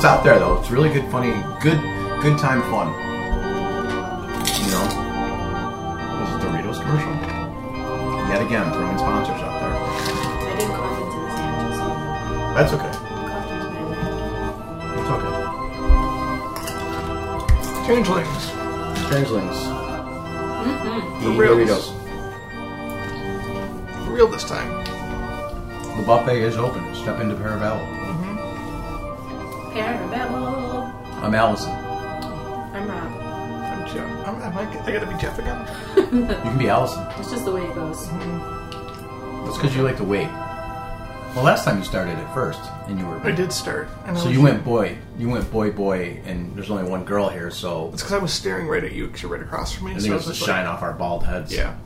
It's out there though. It's really good, funny, good, good time fun. You know, was it Doritos commercial? Yet again, throwing sponsors out there. I didn't cough into the sandwich, so That's okay. coughed into my leg. It's okay. Changelings. Changelings. Mm-hmm. Eat reals. Doritos. For real this time. The buffet is open. Step into Parabellum. Parabellum. I'm Allison. I'm Rob. I'm Jeff. I'm, am I, I gotta be Jeff again? You can be Allison. It's just the way it goes. That's because you like to wait. Well, last time you started it first, and you were. I did start. And I So was- you went boy. You went boy boy, and there's only one girl here, so It's because I was staring right at you because you're right across from me. I think I it's was to just shine off our bald heads. Yeah.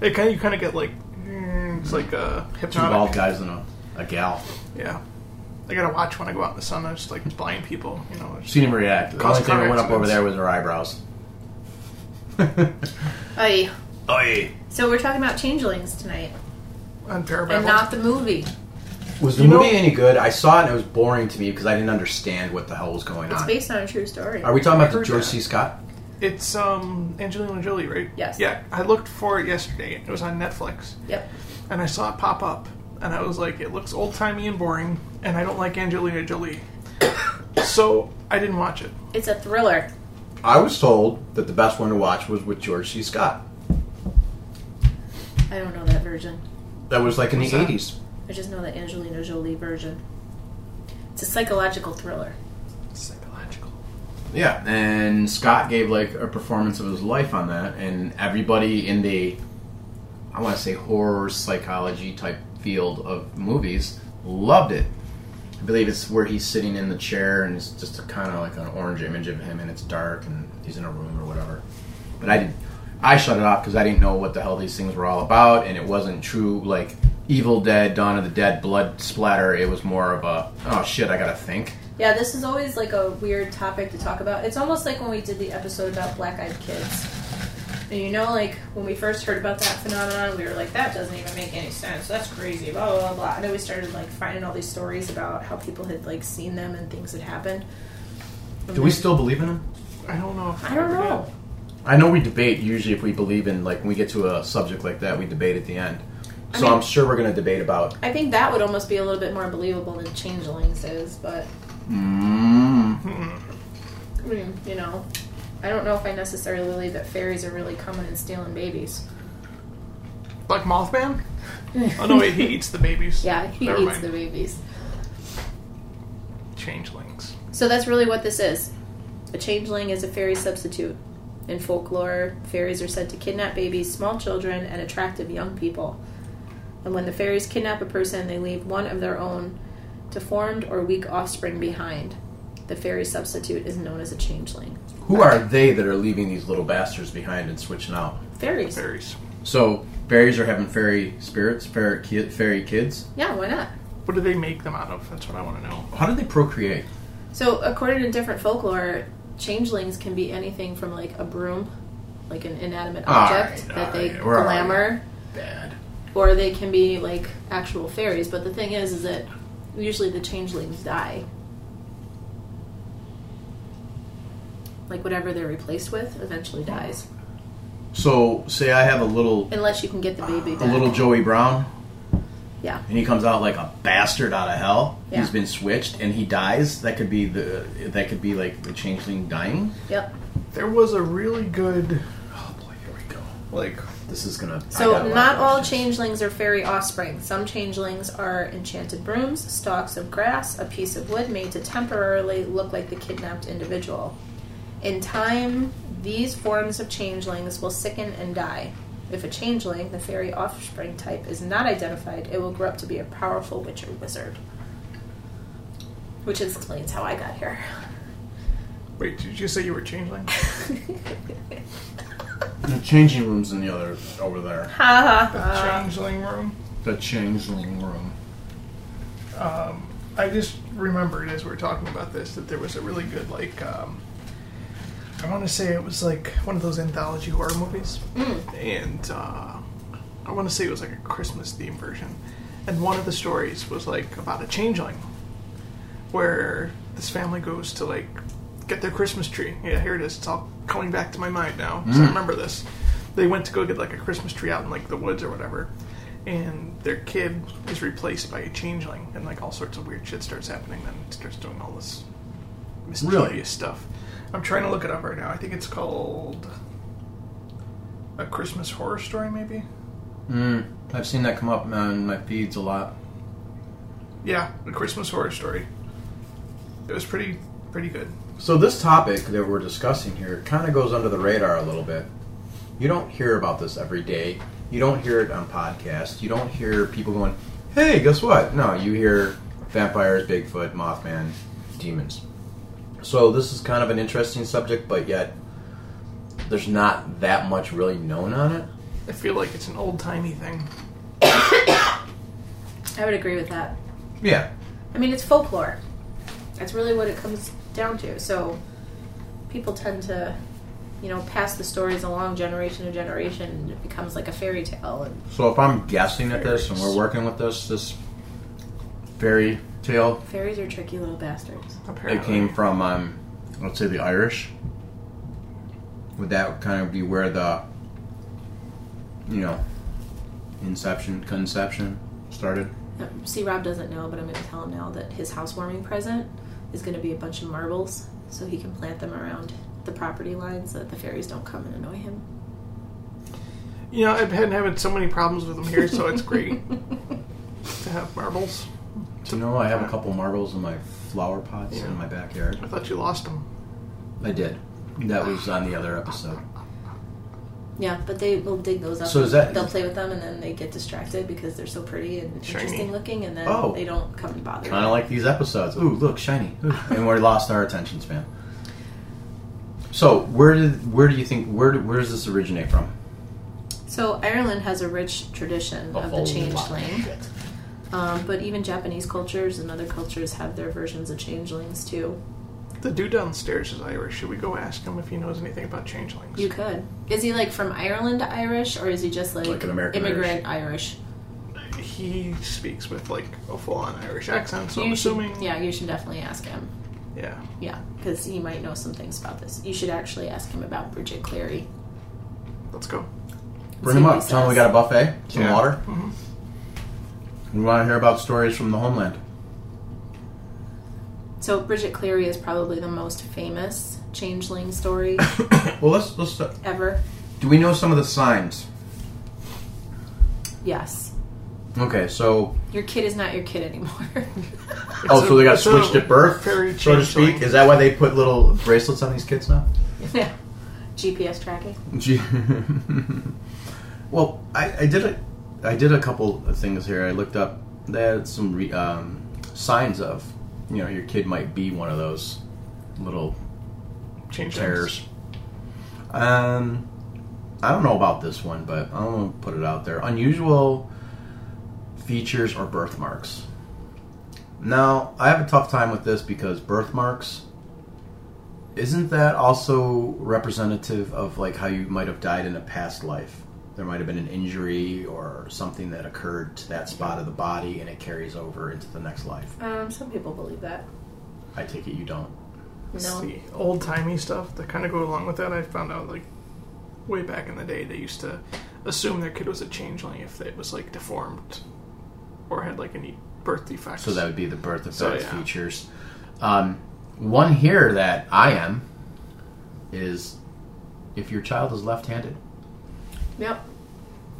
It kind of you kind of get like mm, it's like a Two hypnotic. bald guys and a, a gal. Yeah. I gotta watch when I go out in the sun. I just like blind people, you know. it's- Seen him react. The Cause only thing car that went up over accidents. there was her eyebrows. Hey, Oi. so we're talking about changelings tonight, On Parabellum. and not the movie. Was the You know- movie any good? I saw it and it was boring to me because I didn't understand what the hell was going on. It's on. based on a true story. Are we talking I about the heard George that. C. Scott? It's um Angelina Jolie, right? Yes. Yeah. I looked for it yesterday. It was on Netflix, Yep. and I saw it pop up, and I was like, it looks old timey and boring, and I don't like Angelina Jolie, so I didn't watch it. It's a thriller. I was told that the best one to watch was with George C. Scott. I don't know that version. That was like in What's the that? 80s. I just know the Angelina Jolie version. It's a psychological thriller. Psychological. Yeah, and Scott gave like a performance of his life on that, and everybody in the, I want to say horror psychology type field of movies loved it. I believe it's where he's sitting in the chair and it's just a kind of like an orange image of him, and it's dark and he's in a room or whatever. But I didn't. I shut it off because I didn't know what the hell these things were all about, and it wasn't true like Evil Dead, Dawn of the Dead, blood splatter. It was more of a oh shit, I gotta think. Yeah, this is always like a weird topic to talk about. It's almost like when we did the episode about black eyed kids. And you know, like when we first heard about that phenomenon, we were like, that doesn't even make any sense. That's crazy, blah, blah, blah, blah. And then we started like finding all these stories about how people had like seen them and things had happened. And Do we still believe in them? I don't know. If I don't ever know. I know we debate usually if we believe in like when we get to a subject like that, we debate at the end. I So mean- I'm sure we're going to debate about. I think that would almost be a little bit more believable than changelings is, but Mm, I mean, you know, I don't know if I necessarily believe that fairies are really coming and stealing babies. Like Mothman? Oh no, wait, he eats the babies. Yeah, he Never eats mind. the babies. changelings. So that's really what this is. A changeling is a fairy substitute. In folklore, fairies are said to kidnap babies, small children, and attractive young people. And when the fairies kidnap a person, they leave one of their own deformed or weak offspring behind. The fairy substitute is known as a changeling. who are they that are leaving these little bastards behind and switching out? Fairies. Fairies. So fairies are having fairy spirits, fairy, ki- fairy kids. Yeah, why not? What do they make them out of? That's what I want to know. How do they procreate? So, according to different folklore, changelings can be anything from like a broom, like an inanimate object right, that they right, we're all right. glamour, Bad. or they can be like actual fairies. But the thing is, is that usually the changelings die. Like whatever they're replaced with eventually dies, So say I have a little, unless you can get the baby a little Joey Brown, yeah, and he comes out like a bastard out of hell. Yeah. He's been switched, and he dies. That could be the. That could be like the changeling dying. yep. There was a really good, Oh boy, here we go. like, This is gonna. So got a lot not all changelings are fairy offspring. Some changelings are enchanted brooms, stalks of grass, a piece of wood made to temporarily look like the kidnapped individual. In time, these forms of changelings will sicken and die. If a changeling, the fairy offspring type, is not identified, it will grow up to be a powerful witch or wizard. Which explains how I got here. wait, did you say you were changeling? The changing room's in the other over there. ha ha The changeling room. The changeling room. Um, I just remembered as we were talking about this that there was a really good like. Um, I want to say it was like one of those anthology horror movies, and uh, I want to say it was like a Christmas theme version, and one of the stories was like about a changeling, where this family goes to like get their Christmas tree. Yeah, here it is. It's all coming back to my mind now. Mm. So I remember this. They went to go get like a Christmas tree out in like the woods or whatever, and their kid is replaced by a changeling, and like all sorts of weird shit starts happening. Then it starts doing all this mysterious Really? stuff. I'm trying to look it up right now. I think it's called a Christmas horror story, maybe. Mm, I've seen that come up on my feeds a lot. Yeah, a Christmas horror story. It was pretty pretty good. So this topic that we're discussing here kind of goes under the radar a little bit. You don't hear about this every day. You don't hear it on podcasts. You don't hear people going, "Hey, guess what?" No, you hear vampires, Bigfoot, Mothman, demons. So this is kind of an interesting subject, but yet there's not that much really known on it. I feel like it's an old timey thing. I would agree with that. Yeah. I mean, it's folklore. That's really what it comes down to. So people tend to, you know, pass the stories along generation to generation, and it becomes like a fairy tale. And So if I'm guessing at this and we're working with this, this fairy tale, fairies are tricky little bastards. Apparently, it came from, um, let's say, the Irish. Would that kind of be where the, you know, inception, conception started? See, Rob doesn't know, but I'm going to tell him now that his housewarming present is going to be a bunch of marbles, so he can plant them around the property line so that the fairies don't come and annoy him. You know, I've been having so many problems with them here, so it's great to have marbles. Do you know I have a couple marbles in my flower pots Yeah. in my backyard? I thought you lost them. I did. That was on the other episode. Yeah, but they will dig those up. So is that- they'll play with them and then they get distracted because they're so pretty and Shiny. interesting looking, and then Oh. they don't come and bother. Kind you. of like these episodes. Ooh, look, shiny. Ooh. and we lost our attention span. So where did where do you think where do, where does this originate from? So Ireland has a rich tradition of the changeling, um, but even Japanese cultures and other cultures have their versions of changelings too. The dude downstairs is Irish. Should we go ask him if he knows anything about changelings? You could. Is he like from Ireland Irish, or is he just like, Like an American immigrant Irish? He speaks with like a full-on Irish accent, so I'm you should, assuming. yeah, you should definitely ask him. Yeah. Yeah, because he might know some things about this. You should actually ask him about Bridget Cleary. Let's go. Bring See them what up. he Tell them we says. got a buffet, some Yeah. water. Mhm. We want to hear about stories from the homeland. So Bridget Cleary is probably the most famous changeling story Well, let's let's. uh, ever. Do we know some of the signs? Yes. Okay, so Your kid is not your kid anymore. oh, so they got it's a switched at birth, very so to speak. Is that why they put little bracelets on these kids now? yeah. GPS tracking. Gee. well, I, I did a, I did a couple of things here. I looked up. They had some re, um, signs of, you know, your kid might be one of those little change terrors. Um, I don't know about this one, but I'm gonna put it out there. Unusual features or birthmarks. Now, I have a tough time with this because birthmarks isn't that also representative of like how you might have died in a past life? There might have been an injury or something that occurred to that spot of the body and it carries over into the next life. Um, some people believe that. I take it you don't. No. The old timey stuff that kind of go along with that, I found out like way back in the day, they used to assume their kid was a changeling if it was like deformed or had like any birth defects. So that would be the birth effects So, yeah. features. Um, one here that I am is if your child is left-handed. Yep.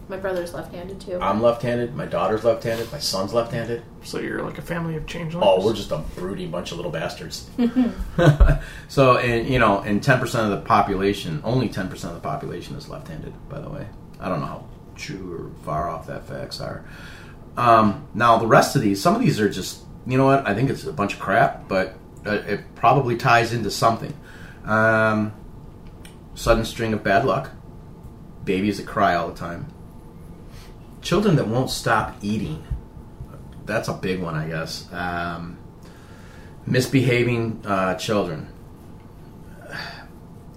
My brother's left-handed too. I'm left-handed. My daughter's left-handed. My son's left-handed. So you're like a family of changelings. Oh, we're just a broody bunch of little bastards. so, and you know, and ten percent of the population, only ten percent of the population is left-handed. By the way, I don't know how true or far off that facts are. Um, now, the rest of these, some of these are just, you know what? I think it's a bunch of crap, but uh, it probably ties into something. Um, sudden string of bad luck. Babies that cry all the time. Children that won't stop eating that's a big one, I guess. Um, misbehaving uh, children.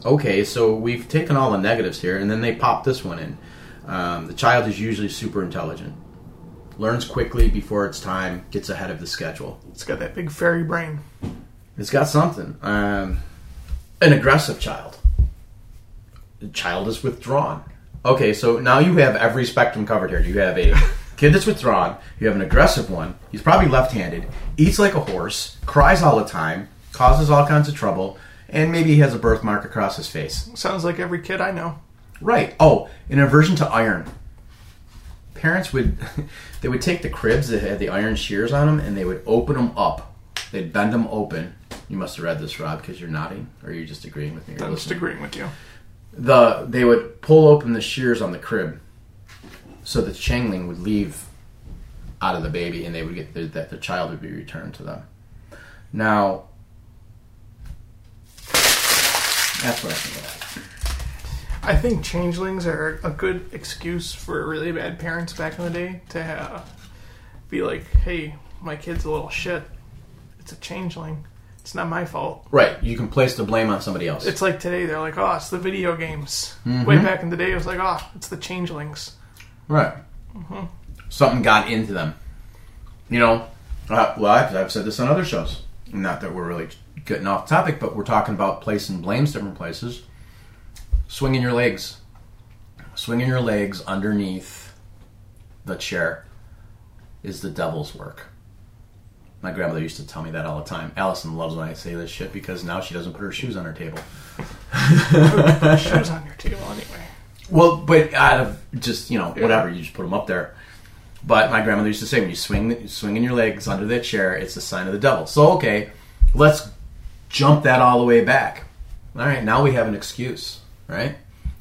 Okay, so we've taken all the negatives here, and then they pop this one in. Um, the child is usually super intelligent, learns quickly before it's time, gets ahead of the schedule. It's got that big fairy brain. It's got something. Um, an aggressive child. The child is withdrawn. Okay, so now you have every spectrum covered here. You have a kid that's withdrawn. You have an aggressive one. He's probably left-handed. Eats like a horse. Cries all the time. Causes all kinds of trouble. And maybe he has a birthmark across his face. Sounds like every kid I know. Right. Oh, an aversion to iron. Parents would they would take the cribs that had the iron shears on them and they would open them up. They'd bend them open. You must have read this, Rob, because you're nodding, or you're you just agreeing with me? I'm just agreeing with you. The they would pull open the shears on the crib, so the changling would leave out of the baby, and they would get that the child would be returned to them. Now, that's what I think. I think changelings are a good excuse for really bad parents back in the day to uh, be like, "Hey, my kid's a little shit. It's a changeling. It's not my fault." Right, you can place the blame on somebody else. It's like today they're like, "Oh, it's the video games." Mm-hmm. Way back in the day, it was like, "Oh, it's the changelings." Right. Something got into them. You know, uh, well, I've, I've said this on other shows. Not that we're really getting off topic, but we're talking about placing blames different places. Swinging your legs. Swinging your legs underneath the chair is the devil's work. My grandmother used to tell me that all the time. Allison loves when I say this shit because now she doesn't put her shoes on her table. Put shoes on your table anyway. Well, but out of just you know whatever, you just put them up there. But my grandmother used to say when you swing swinging your legs under that chair, it's a sign of the devil. So okay, let's jump that all the way back. All right, now we have an excuse, right?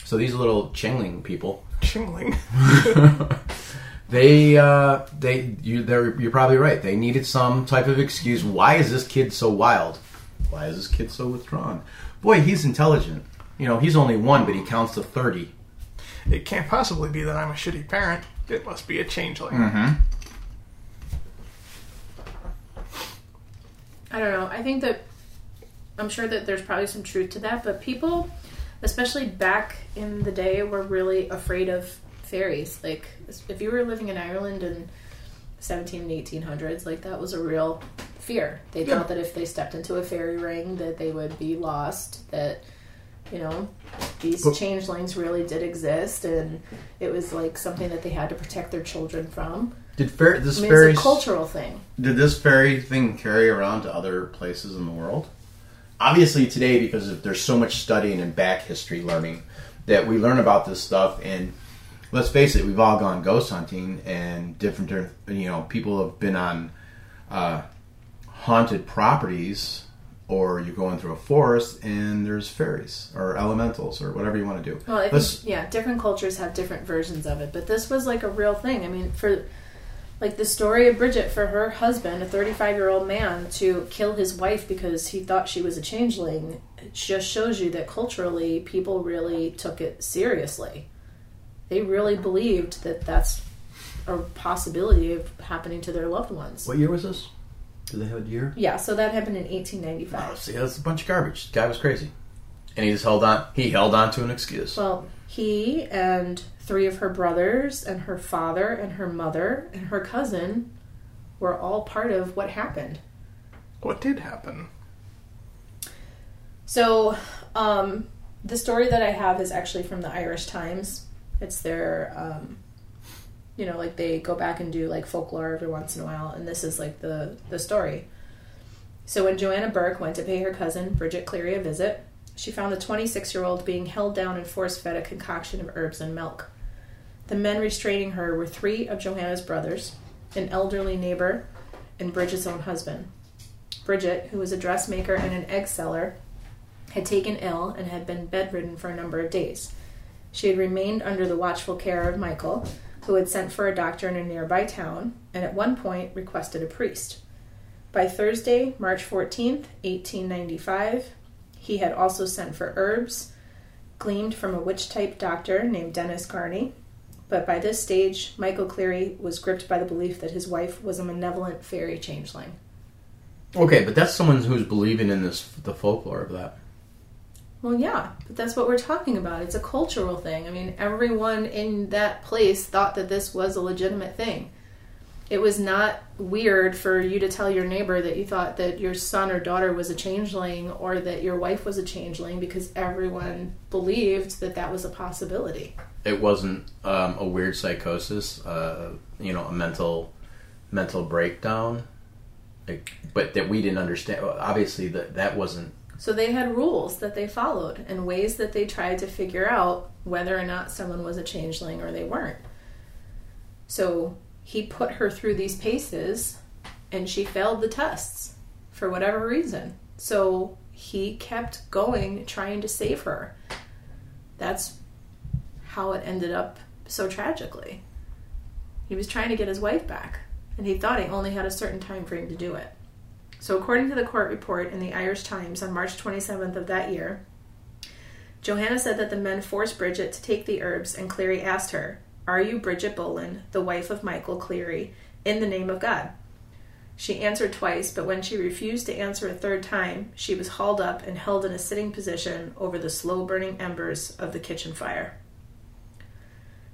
So these little chingling people, Chingling. they uh, they you they're you're probably right. They needed some type of excuse. Why is this kid so wild? Why is this kid so withdrawn? Boy, he's intelligent. You know, he's only one, but he counts to thirty. It can't possibly be that I'm a shitty parent. It must be a changeling. Mm-hmm. I don't know. I think that I'm sure that there's probably some truth to that, but people, especially back in the day, were really afraid of fairies. Like, if you were living in Ireland in 17 and 1800s, like that was a real fear. They Yeah. thought that if they stepped into a fairy ring, that they would be lost. That you know, these But- changelings really did exist, and it was like something that they had to protect their children from. Did fair, this I mean, fairy cultural thing. did this fairy thing carry around to other places in the world? Obviously, today because there's so much studying and back history learning that we learn about this stuff. And let's face it, we've all gone ghost hunting, and different you know people have been on uh, haunted properties, or you're going through a forest and there's fairies or elementals or whatever you want to do. Well, think, yeah, different cultures have different versions of it, but this was like a real thing. I mean, for like the story of Bridget, for her husband, a 35 year old man, to kill his wife because he thought she was a changeling, it just shows you that culturally people really took it seriously. They really believed that that's a possibility of happening to their loved ones. what year was this? Did they have a year? Yeah, so that happened in 1895. Oh, 1895. see, that's a bunch of garbage. The guy was crazy, and he just held on. He held on to an excuse. Well, he and three of her brothers, and her father, and her mother, and her cousin were all part of what happened. What did happen? So, um, the story that I have is actually from the Irish Times. It's their, um, you know, like they go back and do like folklore every once in a while, and this is like the the story. So when Joanna Burke went to pay her cousin Bridget Cleary a visit, she found the 26 year old being held down and force fed a concoction of herbs and milk. The men restraining her were three of Joanna's brothers, an elderly neighbor, and Bridget's own husband. Bridget, who was a dressmaker and an egg seller, had taken ill and had been bedridden for a number of days. She had remained under the watchful care of Michael, who had sent for a doctor in a nearby town and at one point requested a priest. By Thursday, March 14th, 1895, he had also sent for herbs, gleaned from a witch type doctor named Dennis Carney. But by this stage, Michael Cleary was gripped by the belief that his wife was a malevolent fairy changeling. Okay, but that's someone who's believing in this the folklore of that. Well, yeah, but that's what we're talking about. It's a cultural thing. I mean, everyone in that place thought that this was a legitimate thing. it was not weird for you to tell your neighbor that you thought that your son or daughter was a changeling or that your wife was a changeling because everyone believed that that was a possibility. It wasn't um, a weird psychosis, uh, you know, a mental mental breakdown, like, but that we didn't understand. Obviously, that that wasn't. So they had rules that they followed and ways that they tried to figure out whether or not someone was a changeling or they weren't. So he put her through these paces and she failed the tests for whatever reason. So he kept going trying to save her. That's how it ended up so tragically. He was trying to get his wife back and he thought he only had a certain time frame to do it. So according to the court report in the Irish Times on March 27th of that year, Johanna said that the men forced Bridget to take the herbs and Cleary asked her, are you Bridget Boland, the wife of Michael Cleary, in the name of God? She answered twice, but when she refused to answer a third time, she was hauled up and held in a sitting position over the slow burning embers of the kitchen fire.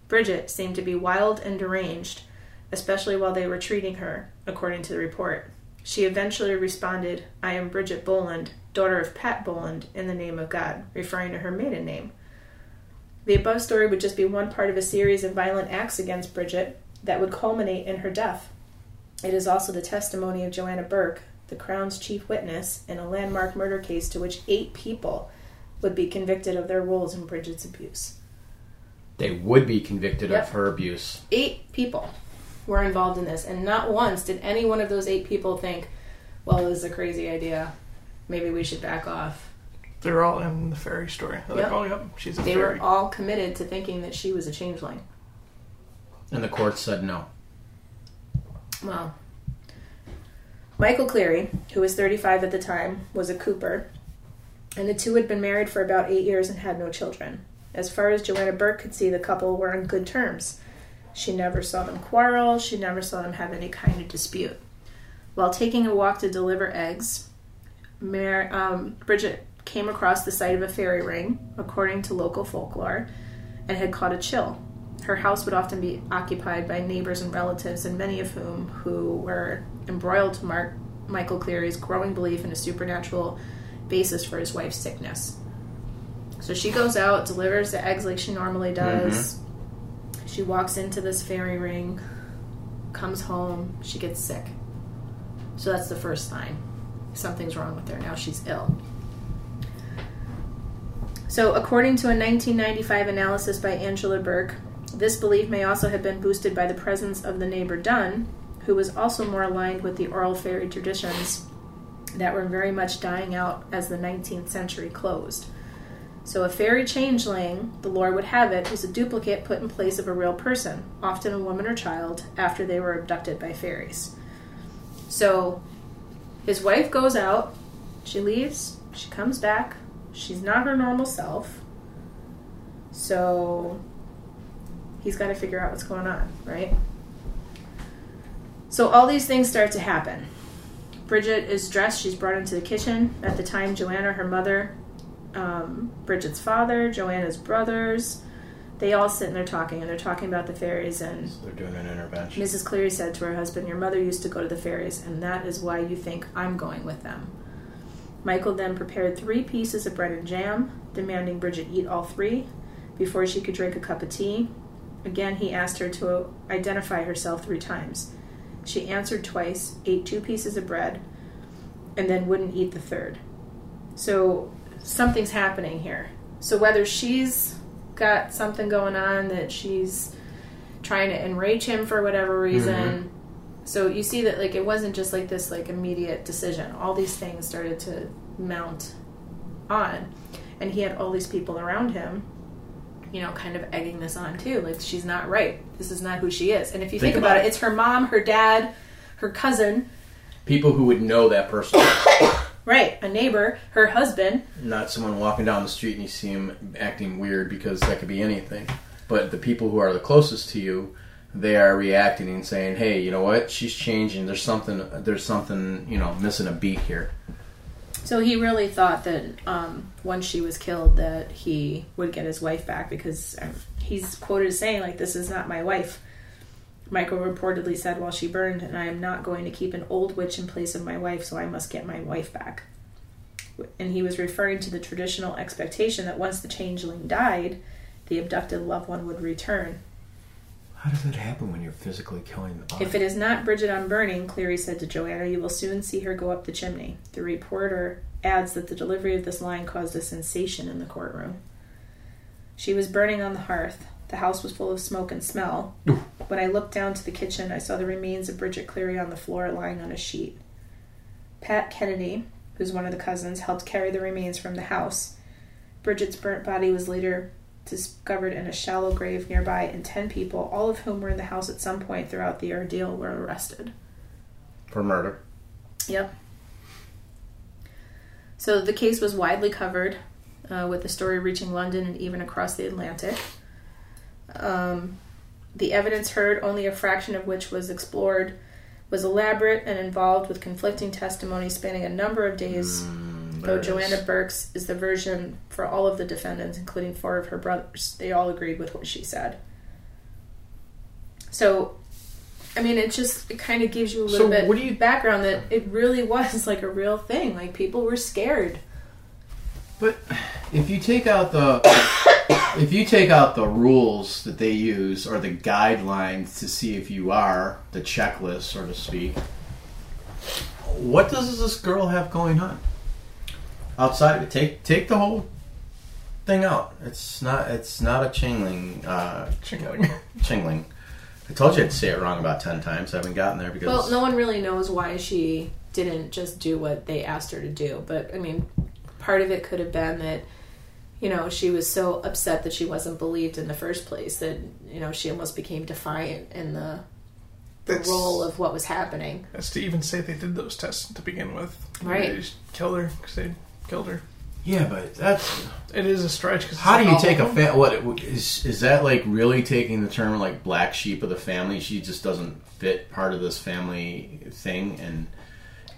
Bridget seemed to be wild and deranged, especially while they were treating her, according to the report. She eventually responded, I am Bridget Boland, daughter of Pat Boland, in the name of God, referring to her maiden name. The above story would just be one part of a series of violent acts against Bridget that would culminate in her death. It is also the testimony of Joanna Burke, the Crown's chief witness in a landmark murder case to which eight people would be convicted of their roles in Bridget's abuse. They would be convicted yep. of her abuse. Eight people were involved in this, and not once did any one of those eight people think, well, this is a crazy idea. Maybe we should back off. They're all in the fairy story. They're yep. like, oh, yep, she's a they fairy. were all committed to thinking that she was a changeling. And the court said no. Well, Michael Cleary, who was 35 at the time, was a cooper, and the two had been married for about eight years and had no children. As far as Joanna Burke could see, the couple were on good terms. She never saw them quarrel, she never saw them have any kind of dispute. While taking a walk to deliver eggs, Mar- um, Bridget came across the site of a fairy ring, according to local folklore, and had caught a chill. Her house would often be occupied by neighbors and relatives, and many of whom who were embroiled to Mark Michael Cleary's growing belief in a supernatural basis for his wife's sickness. So she goes out, delivers the eggs like she normally does. Mm-hmm. She walks into this fairy ring, comes home, she gets sick. So that's the first sign. Something's wrong with her. Now she's ill. So, according to a 1995 analysis by Angela Bourke, this belief may also have been boosted by the presence of the neighbor Dunn, who was also more aligned with the oral fairy traditions that were very much dying out as the 19th century closed. So, a fairy changeling, the lore would have it, was a duplicate put in place of a real person, often a woman or child, after they were abducted by fairies. So, his wife goes out, she leaves, she comes back, She's not her normal self. So he's got to figure out what's going on, right? So all these things start to happen. Bridget is dressed. She's brought into the kitchen. At the time, Joanna, her mother, um, Bridget's father, Joanna's brothers, they all sit and they're talking, and they're talking about the fairies. And so they're doing an intervention. Mrs. Cleary said to her husband, "Your mother used to go to the fairies, and that is why you think I'm going with them." Michael then prepared three pieces of bread and jam, demanding Bridget eat all three before she could drink a cup of tea. Again, he asked her to identify herself three times. She answered twice, ate two pieces of bread, and then wouldn't eat the third. So something's happening here. So whether she's got something going on that she's trying to enrage him for whatever reason, mm-hmm. So you see that like it wasn't just like this like immediate decision. All these things started to mount on, and he had all these people around him, you know, kind of egging this on too. Like she's not right. This is not who she is. And if you think, think about, about it, it's her mom, her dad, her cousin. People who would know that person. right, a neighbor, her husband. Not someone walking down the street and you see him acting weird because that could be anything. But the people who are the closest to you they are reacting and saying, "Hey, you know what? She's changing. There's something. There's something. You know, missing a beat here." So he really thought that um, once she was killed, that he would get his wife back because um, he's quoted as saying, "Like this is not my wife." Michael reportedly said while she burned, and I am not going to keep an old witch in place of my wife, so I must get my wife back. And he was referring to the traditional expectation that once the changeling died, the abducted loved one would return. How does that happen when you're physically killing the body? If it is not Bridget on burning, Cleary said to Joanna, you will soon see her go up the chimney. The reporter adds that the delivery of this line caused a sensation in the courtroom. She was burning on the hearth. The house was full of smoke and smell. When I looked down to the kitchen, I saw the remains of Bridget Cleary on the floor lying on a sheet. Pat Kennedy, who's one of the cousins, helped carry the remains from the house. Bridget's burnt body was later discovered in a shallow grave nearby, and 10 people, all of whom were in the house at some point throughout the ordeal, were arrested. For murder. Yep. So the case was widely covered, uh, with the story reaching London and even across the Atlantic. Um, the evidence heard, only a fraction of which was explored, was elaborate and involved with conflicting testimony spanning a number of days. Mm, Though Joanna is. Burks is the version for all of the defendants, including four of her brothers, they all agreed with what she said. So, I mean, it just it kind of gives you a little So bit what do you- background that it really was like a real thing. Like people were scared. But if you take out the if you take out the rules that they use or the guidelines to see if you are the checklist, so to speak, what does this girl have going on outside of it? Take take the whole thing out. It's not it's not a chingling uh, Chingling. chingling. I told you I'd say it wrong about ten times. I haven't gotten there because Well, no one really knows why she didn't just do what they asked her to do. But I mean, part of it could have been that you know she was so upset that she wasn't believed in the first place that you know she almost became defiant in the the That's- role of what was happening. That's to even say they did those tests to begin with. Right. They just killed her because they killed her. yeah, but that's It is a stretch. Cause How do you take a of fa- what is is that like really taking the term like black sheep of the family? She just doesn't fit part of this family thing, and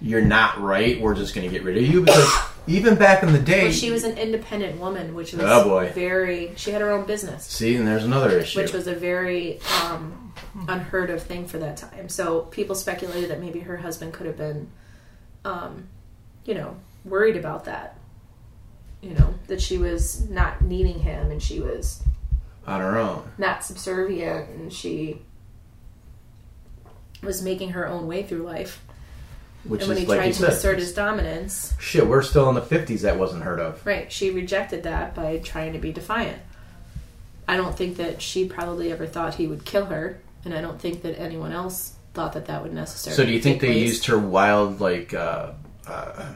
you're not right. We're just going to get rid of you because even back in the day, Well, she was an independent woman, which was Oh, boy. very. She had her own business. see, and there's another issue. which was a very um, unheard of thing for that time. So people speculated that maybe her husband could have been, um, you know, worried about that. You know, that she was not needing him and she was on her own. not subservient and she was making her own way through life. Which and when is he like tried to said, assert his dominance, shit. We're still in the '50s. That wasn't heard of. right, she rejected that by trying to be defiant. I don't think that she probably ever thought he would kill her, and I don't think that anyone else thought that that would necessarily. So do you think they place. used her wild like uh, uh,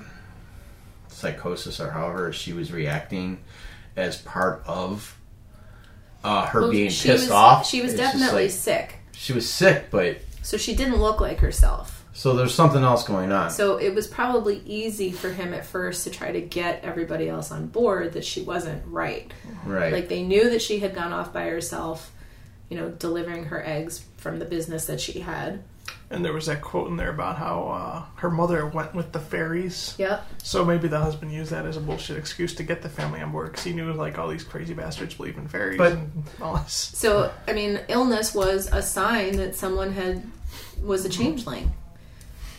psychosis or however she was reacting as part of uh, her Well, being pissed was, off? She was It's definitely like- sick, she was sick, but so she didn't look like herself. So there's something else going on. So it was probably easy for him at first to try to get everybody else on board that she wasn't right. right. Like they knew that she had gone off by herself, you know, delivering her eggs from the business that she had. And there was that quote in there about how uh, her mother went with the fairies. Yep. So maybe the husband used that as a bullshit excuse to get the family on board because he knew like all these crazy bastards believe in fairies But- and all this. So I mean, illness was a sign that someone had was a changeling.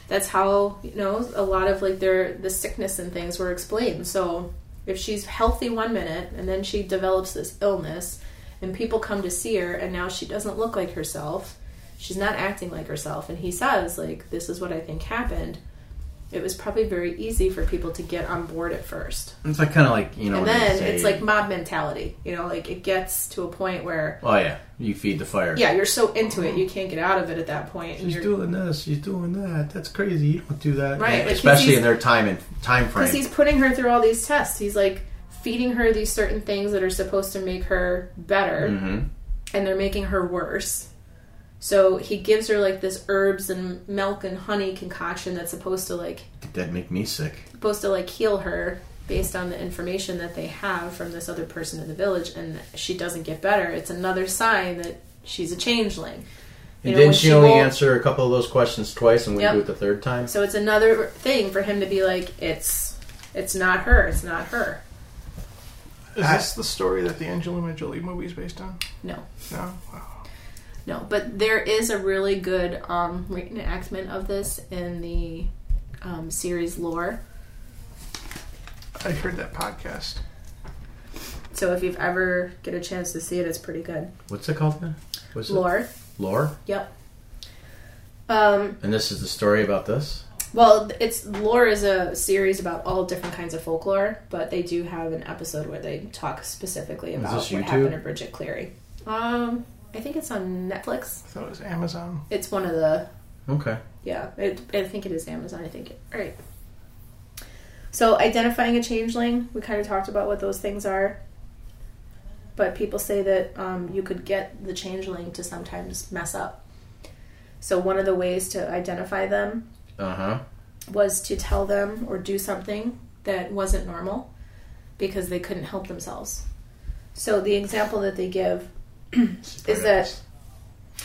That's how you know a lot of like their the sickness and things were explained. So if she's healthy one minute and then she develops this illness, and people come to see her, and now she doesn't look like herself, she's not acting like herself, and he says like this is what I think happened. It was probably very easy for people to get on board at first. it's like kind of like you know. and then say- it's like mob mentality. You know, like it gets to a point where oh yeah, you feed the fire. yeah, you're so into it, you can't get out of it at that point. She's you're, doing this. She's doing that. That's crazy. You don't do that, Right, like, Especially in their time and time frame. because he's putting her through all these tests. He's like feeding her these certain things that are supposed to make her better, hmm and they're making her worse. So he gives her like this herbs and milk and honey concoction that's supposed to like Did That'd make me sick. supposed to like heal her based on the information that they have from this other person in the village, and she doesn't get better. It's another sign that she's a changeling. And You know, didn't she, she only won't- answer a couple of those questions twice, and we Yep. do it the third time? So it's another thing for him to be like, it's it's not her, it's not her. Is I- this the story that the Angelina Jolie movie is based on? No. No. Wow. No, but there is a really good um, reenactment of this in the um, series lore. I heard that podcast. So if you've ever get a chance to see it, it's pretty good. What's it called again? What's Lore. it? Lore. Yep. Um, And this is the story about this. well, it's lore is a series about all different kinds of folklore, but they do have an episode where they talk specifically about what happened to Bridget Cleary. Um, I think it's on Netflix. I thought it was Amazon. It's one of the Okay. Yeah, it, I think it is Amazon. I think. All right. So identifying a changeling, we kind of talked about what those things are. But people say that um, you could get the changeling to sometimes mess up. So one of the ways to identify them Uh huh. was to tell them or do something that wasn't normal because they couldn't help themselves. So the example that they give is that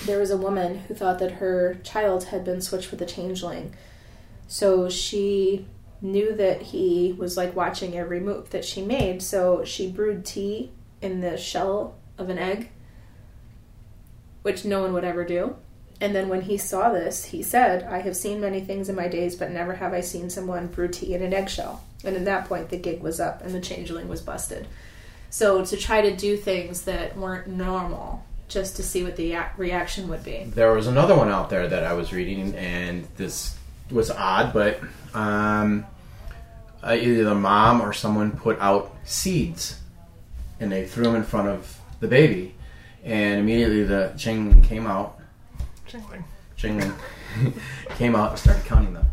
there was a woman who thought that her child had been switched with a changeling. So she knew that he was like watching every move that she made. So she brewed tea in the shell of an egg, which no one would ever do. And then when he saw this, he said, I have seen many things in my days, but never have I seen someone brew tea in an eggshell. And at that point, the gig was up and the changeling was busted. So to try to do things that weren't normal, just to see what the reaction would be. There was another one out there that I was reading, and this was odd, but um, uh, either the mom or someone put out seeds, and they threw them in front of the baby, and immediately the Ching came out. Jingling. Ching came out and started counting them.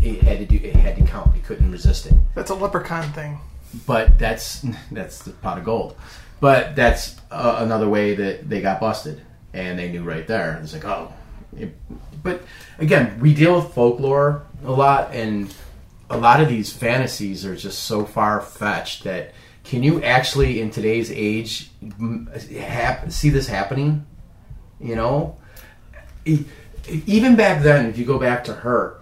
It had to do. It had to count. It couldn't resist it. That's a leprechaun thing. But that's that's the pot of gold. But that's uh, another way that they got busted, and they knew right there. It's like, oh, it, but again, we deal with folklore a lot, and a lot of these fantasies are just so far fetched that can you actually, in today's age, hap- see this happening? You know, even back then, if you go back to her,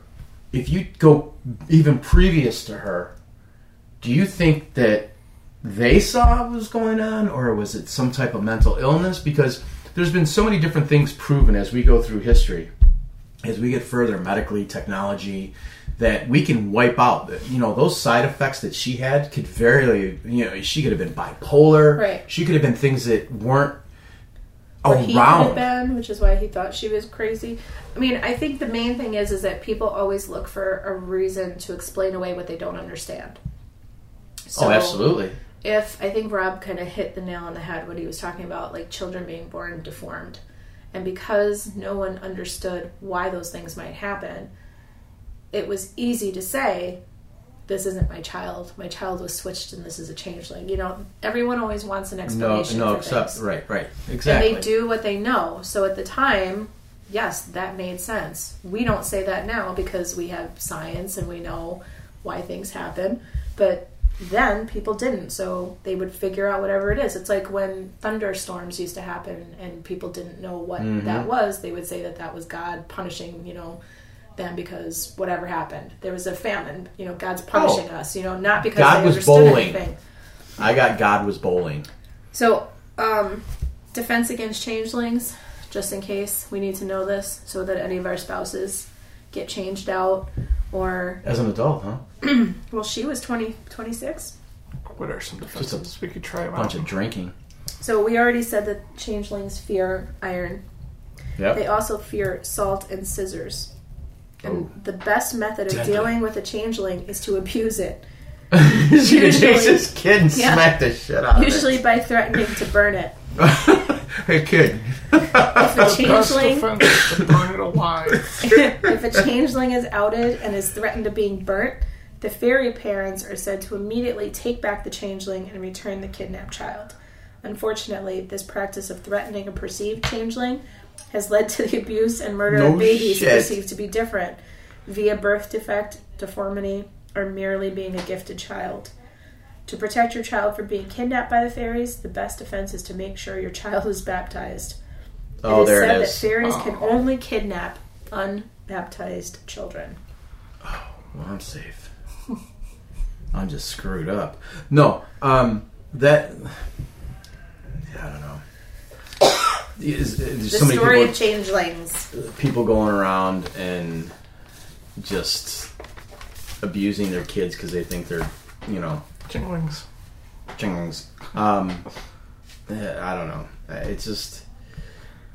if you go even previous to her, do you think that they saw what was going on or was it some type of mental illness because there's been so many different things proven as we go through history as we get further medically technology that we can wipe out you know those side effects that she had could very you know she could have been bipolar Right. she could have been things that weren't Or he could have been, which is why he thought she was crazy. I mean, I think the main thing is is that people always look for a reason to explain away what they don't understand. Oh absolutely if I think Rob kind of hit the nail on the head when he was talking about like children being born deformed. And because no one understood why those things might happen, it was easy to say, This isn't my child. My child was switched and this is a changeling. You know, everyone always wants an explanation. no for except things. right right exactly And they do what they know. So at the time, yes, that made sense. We don't say that now because we have science and we know why things happen. But then people didn't. So they would figure out whatever it is. It's like when thunderstorms used to happen and people didn't know what Mhm. that was, they would say that that was God punishing, you know, them because whatever happened. There was a famine, you know, God's punishing us, you know, not because Oh. God they was understood bowling. anything. i got god was bowling So, um, defense against changelings, just in case we need to know this so that any of our spouses get changed out or as an adult huh well she was 20 26 What are some defenses we could try a them bunch out? of drinking so we already said that changelings fear iron yep they also fear salt and scissors and Oh. the best method of Deadly. dealing with a changeling is to abuse it she could Usually- this kid and Yeah. smack the shit out usually by threatening to burn it. hey kid. if a changeling is to burn it alive. if a changeling is outed and is threatened to being burnt, the fairy parents are said to immediately take back the changeling and return the kidnapped child. Unfortunately, this practice of threatening a perceived changeling has led to the abuse and murder No of babies shit. perceived to be different via birth defect, deformity, or merely being a gifted child. To protect your child from being kidnapped by the fairies, the best defense is to make sure your child is baptized. Oh, it is there said it is. that fairies can Oh. only kidnap unbaptized children. Oh, well, I'm safe. I'm just screwed up. No, um, that. Yeah, I don't know. is, there's The so many story people, of changelings. people going around and just abusing their kids because they think they're, you know, Jinglings. chingings. Um, I don't know. Uh, It's just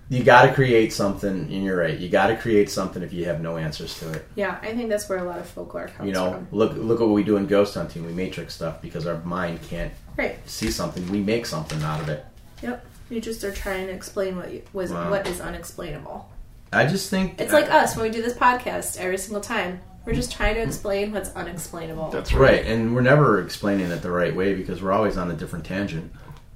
you got to create something, and you're right. You got to create something if you have no answers to it. Yeah, I think that's where a lot of folklore comes from. You know, from. look look at what we do in ghost hunting. We matrix stuff because our mind can't Right. see something. We make something out of it. Yep. You just are trying to explain what you, was Wow. what is unexplainable. I just think It's like us when we do this podcast every single time. We're just trying to explain what's unexplainable. That's right. right, and we're never explaining it the right way because we're always on a different tangent.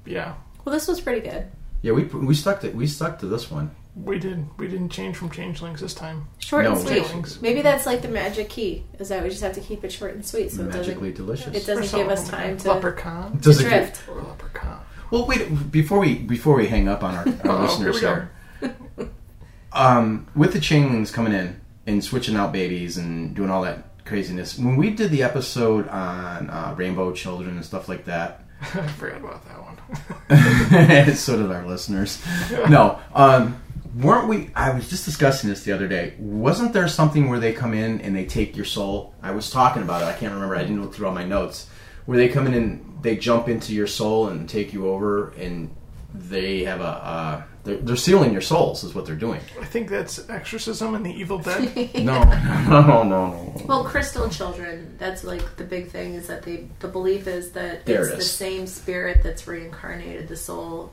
Yeah. well, this was pretty good. Yeah, we we stuck to we stuck to this one. We did. We didn't change from changelings this time. Short No, and sweet. Jinglings. Maybe that's like the magic key. Is that we just have to keep it short and sweet, so it Magically doesn't delicious. it doesn't give us time like to, Leprechaun. to Does it drift. Or leprechaun. Well, wait before we before we hang up on our, our Oh, listeners here we here. Um, with the changelings coming in and switching out babies and doing all that craziness, when we did the episode on uh, rainbow children and stuff like that, I forgot about that one. so did our listeners. No, um, weren't we? I was just discussing this the other day. Wasn't there something where they come in and they take your soul? I was talking about it. I can't remember. I didn't look through all my notes. Where they come in and they jump into your soul and take you over, and they have a. Uh, they're, they're sealing your souls, is what they're doing. I think that's Exorcism and the Evil Dead. No, no, no, no. Well, crystal children, that's like the big thing is that they the belief is that There it's it the is. same spirit that's reincarnated. The soul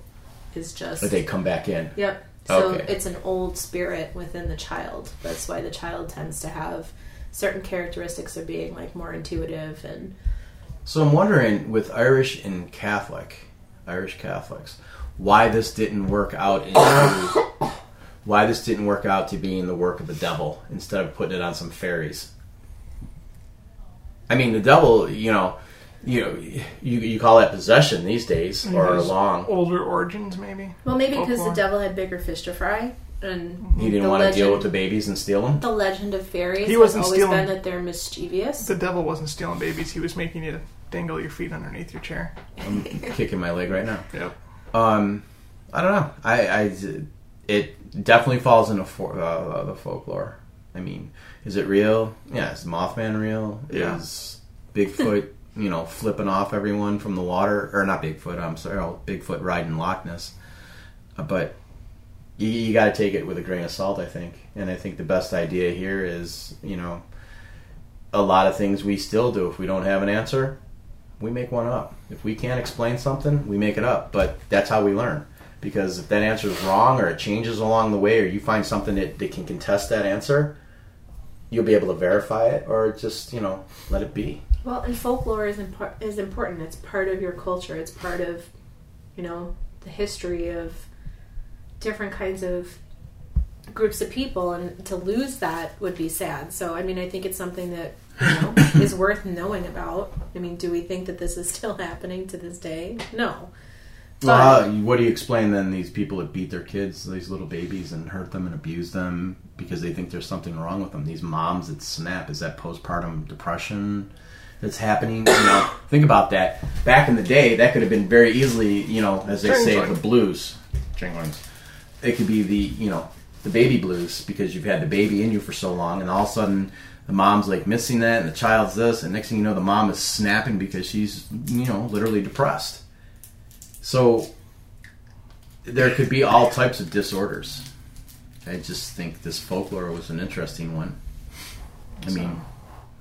is just But they come back in. Yep. So Okay. it's an old spirit within the child. That's why the child tends to have certain characteristics of being like more intuitive and So I'm wondering with Irish and Catholic, Irish Catholics, why this didn't work out into why this didn't work out to being the work of the devil instead of putting it on some fairies. I mean, the devil, you know, you know, you you call that possession these days mm-hmm. or His long. Older origins, maybe. well, maybe because the devil had bigger fish to fry, and He didn't the want to deal with the babies and steal them. the legend of fairies He wasn't always stealing- been that they're mischievous. The devil wasn't stealing babies. He was making you dangle your feet underneath your chair. I'm kicking my leg right now. Yep. Um, I don't know. I, I it definitely falls into for, uh, the folklore. I mean, is it real? Yeah, is Mothman real? Yeah. Is Bigfoot, you know, flipping off everyone from the water, or not Bigfoot? I'm sorry, oh, Bigfoot riding Loch Ness. Uh, but you, you got to take it with a grain of salt, I think. And I think the best idea here is, you know, a lot of things we still do. If we don't have an answer, we make one up. If we can't explain something, we make it up. But that's how we learn. Because if that answer is wrong or it changes along the way or you find something that, that can contest that answer, you'll be able to verify it or just, you know, let it be. Well, and folklore is is important. It's part of your culture. It's part of, you know, the history of different kinds of groups of people, and to lose that would be sad. So, I mean, I think it's something that you know is worth knowing about. I mean, do we think that this is still happening to this day? No. Well, how- what do you explain then these people that beat their kids, these little babies, and hurt them and abuse them because they think there's something wrong with them? These moms that snap, is that postpartum depression that's happening? You know, think about that. Back in the day, that could have been very easily, you know, as they say, Jingling. the blues. Jinglings. It could be the, you know, the baby blues because you've had the baby in you for so long, and all of a sudden the mom's like missing that, and the child's this, and next thing you know, the mom is snapping because she's, you know, literally depressed. So there could be all types of disorders. I just think this folklore was an interesting one. I mean,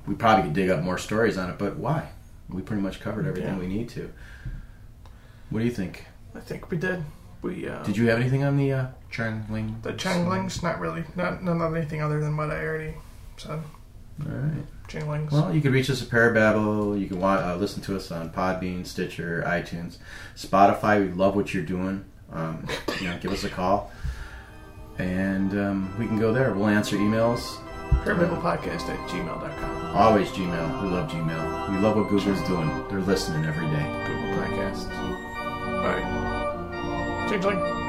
we probably could dig up more stories on it, but why? We pretty much covered everything Yeah. we need to. What do you think? I think we did. We uh, Did you have anything on the uh, Changling? the changlings? Not really. Not not not anything other than what I already said. All right. Changlings. Well, you can reach us at Parabellum. You can wa- uh, listen to us on Podbean, Stitcher, iTunes, Spotify. We love what you're doing. Um, you know, give us a call, and um, we can go there. We'll answer emails. Podcast at gmail.com. Always Gmail. We love Gmail. We love what Google's doing. They're listening every day. Google Podcasts. Bye. Changeling.